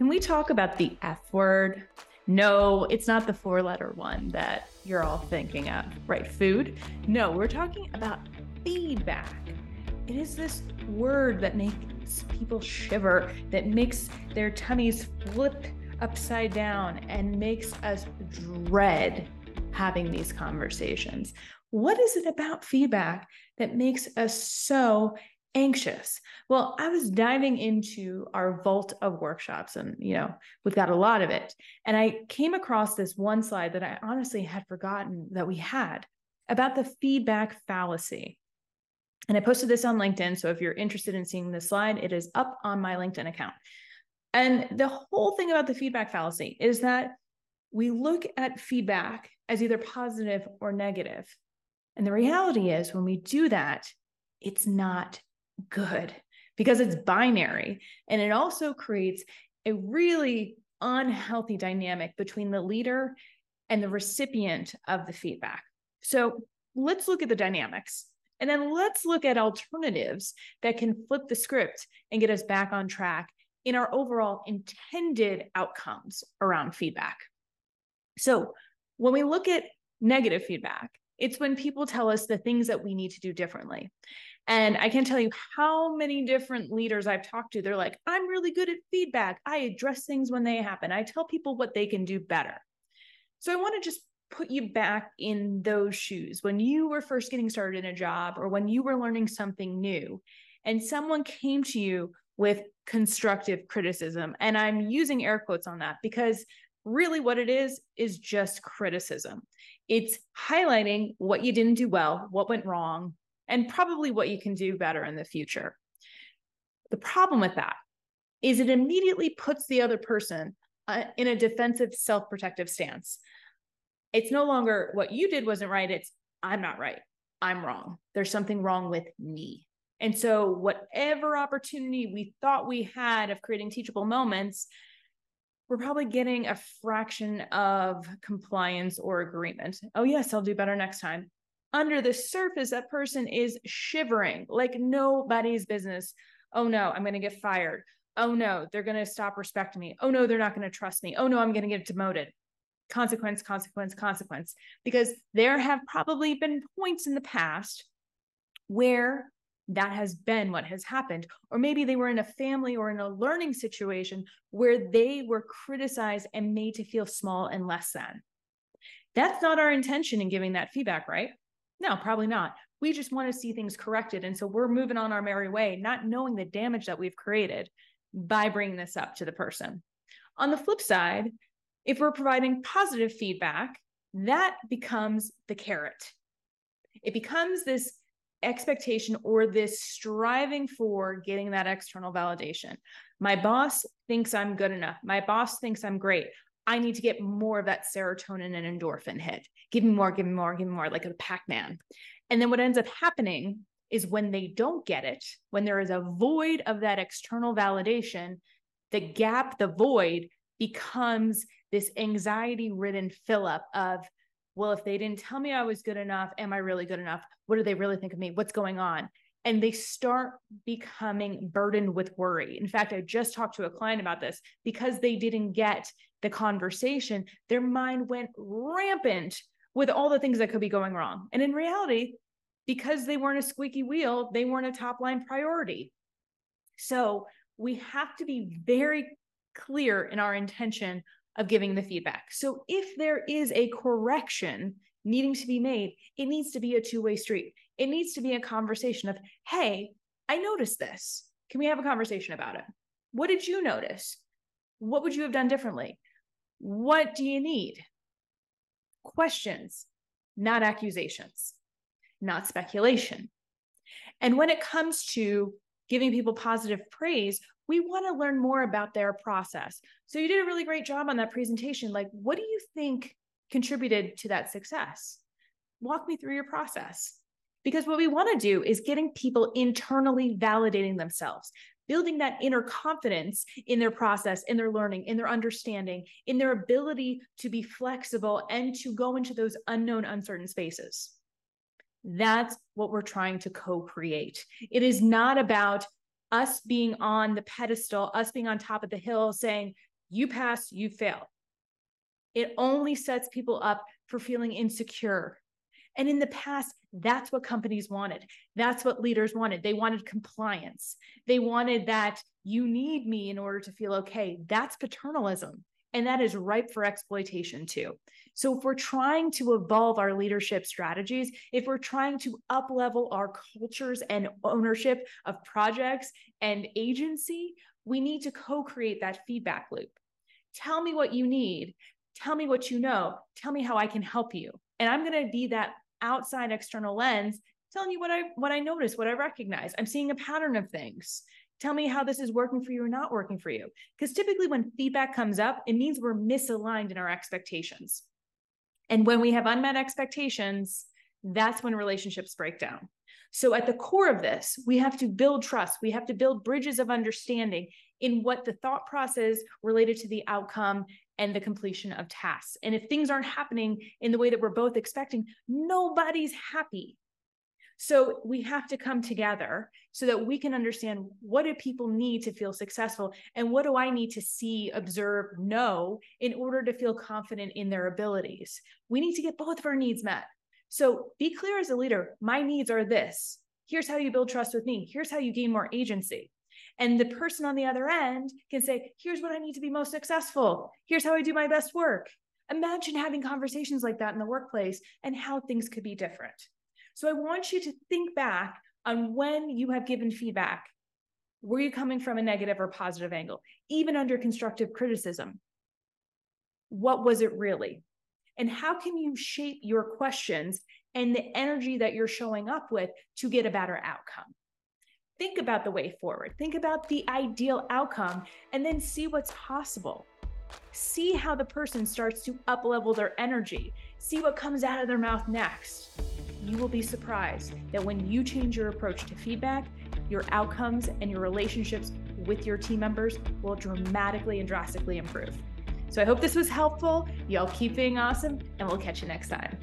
Can we talk about the F word? No, it's not the four letter one that you're all thinking of, right? Food? No, we're talking about feedback. It is this word that makes people shiver, that makes their tummies flip upside down and makes us dread having these conversations. What is it about feedback that makes us so anxious? Well, I was diving into our vault of workshops, and you know, we've got a lot of it. And I came across this one slide that I honestly had forgotten that we had about the feedback fallacy. And I posted this on LinkedIn. So if you're interested in seeing this slide, it is up on my LinkedIn account. And the whole thing about the feedback fallacy is that we look at feedback as either positive or negative. And the reality is, when we do that, it's not good because it's binary. And it also creates a really unhealthy dynamic between the leader and the recipient of the feedback. So let's look at the dynamics. And then let's look at alternatives that can flip the script and get us back on track in our overall intended outcomes around feedback. So, when we look at negative feedback, it's when people tell us the things that we need to do differently. And I can't tell you how many different leaders I've talked to, they're like, I'm really good at feedback. I address things when they happen, I tell people what they can do better. So, I want to just put you back in those shoes when you were first getting started in a job or when you were learning something new and someone came to you with constructive criticism. And I'm using air quotes on that because really what it is is just criticism. It's highlighting what you didn't do well, what went wrong, and probably what you can do better in the future. The problem with that is it immediately puts the other person uh, in a defensive, self protective stance. It's no longer what you did wasn't right, it's I'm not right. I'm wrong. There's something wrong with me. And so, whatever opportunity we thought we had of creating teachable moments, we're probably getting a fraction of compliance or agreement. Oh, yes, I'll do better next time. Under the surface, that person is shivering like nobody's business. Oh, no, I'm going to get fired. Oh, no, they're going to stop respecting me. Oh, no, they're not going to trust me. Oh, no, I'm going to get demoted. Consequence, consequence, consequence. Because there have probably been points in the past where that has been what has happened. Or maybe they were in a family or in a learning situation where they were criticized and made to feel small and less than. That's not our intention in giving that feedback, right? No, probably not. We just want to see things corrected. And so we're moving on our merry way, not knowing the damage that we've created by bringing this up to the person. On the flip side, if we're providing positive feedback, that becomes the carrot. It becomes this expectation or this striving for getting that external validation. My boss thinks I'm good enough. My boss thinks I'm great. I need to get more of that serotonin and endorphin hit. Give me more, give me more, give me more, like a Pac Man. And then what ends up happening is when they don't get it, when there is a void of that external validation, the gap, the void becomes this anxiety ridden fill up of well, if they didn't tell me I was good enough, am I really good enough? What do they really think of me? What's going on? And they start becoming burdened with worry. In fact, I just talked to a client about this because they didn't get the conversation, their mind went rampant with all the things that could be going wrong. And in reality, because they weren't a squeaky wheel, they weren't a top line priority. So we have to be very clear in our intention of giving the feedback. So if there is a correction needing to be made, it needs to be a two way street. It needs to be a conversation of, hey, I noticed this. Can we have a conversation about it? What did you notice? What would you have done differently? What do you need? Questions, not accusations, not speculation. And when it comes to giving people positive praise, we want to learn more about their process. So you did a really great job on that presentation. Like, what do you think contributed to that success? Walk me through your process. Because what we want to do is getting people internally validating themselves, building that inner confidence in their process, in their learning, in their understanding, in their ability to be flexible and to go into those unknown, uncertain spaces. That's what we're trying to co create. It is not about us being on the pedestal, us being on top of the hill saying, you pass, you fail. It only sets people up for feeling insecure. And in the past, that's what companies wanted. That's what leaders wanted. They wanted compliance. They wanted that you need me in order to feel okay. That's paternalism. And that is ripe for exploitation too. So, if we're trying to evolve our leadership strategies, if we're trying to uplevel our cultures and ownership of projects and agency, we need to co create that feedback loop. Tell me what you need. Tell me what you know. Tell me how I can help you. And I'm going to be that outside external lens telling you what I what I notice, what I recognize. I'm seeing a pattern of things. Tell me how this is working for you or not working for you. Because typically when feedback comes up, it means we're misaligned in our expectations. And when we have unmet expectations, that's when relationships break down. So, at the core of this, we have to build trust. We have to build bridges of understanding in what the thought process related to the outcome and the completion of tasks. And if things aren't happening in the way that we're both expecting, nobody's happy. So we have to come together so that we can understand what do people need to feel successful and what do I need to see, observe, know in order to feel confident in their abilities. We need to get both of our needs met. So be clear as a leader, my needs are this. Here's how you build trust with me. Here's how you gain more agency. And the person on the other end can say, here's what I need to be most successful. Here's how I do my best work. Imagine having conversations like that in the workplace and how things could be different. So I want you to think back on when you have given feedback. Were you coming from a negative or positive angle? Even under constructive criticism, what was it really? And how can you shape your questions and the energy that you're showing up with to get a better outcome? Think about the way forward. Think about the ideal outcome and then see what's possible. See how the person starts to up level their energy. See what comes out of their mouth next you will be surprised that when you change your approach to feedback, your outcomes and your relationships with your team members will dramatically and drastically improve. So I hope this was helpful. Y'all keep being awesome, and we'll catch you next time.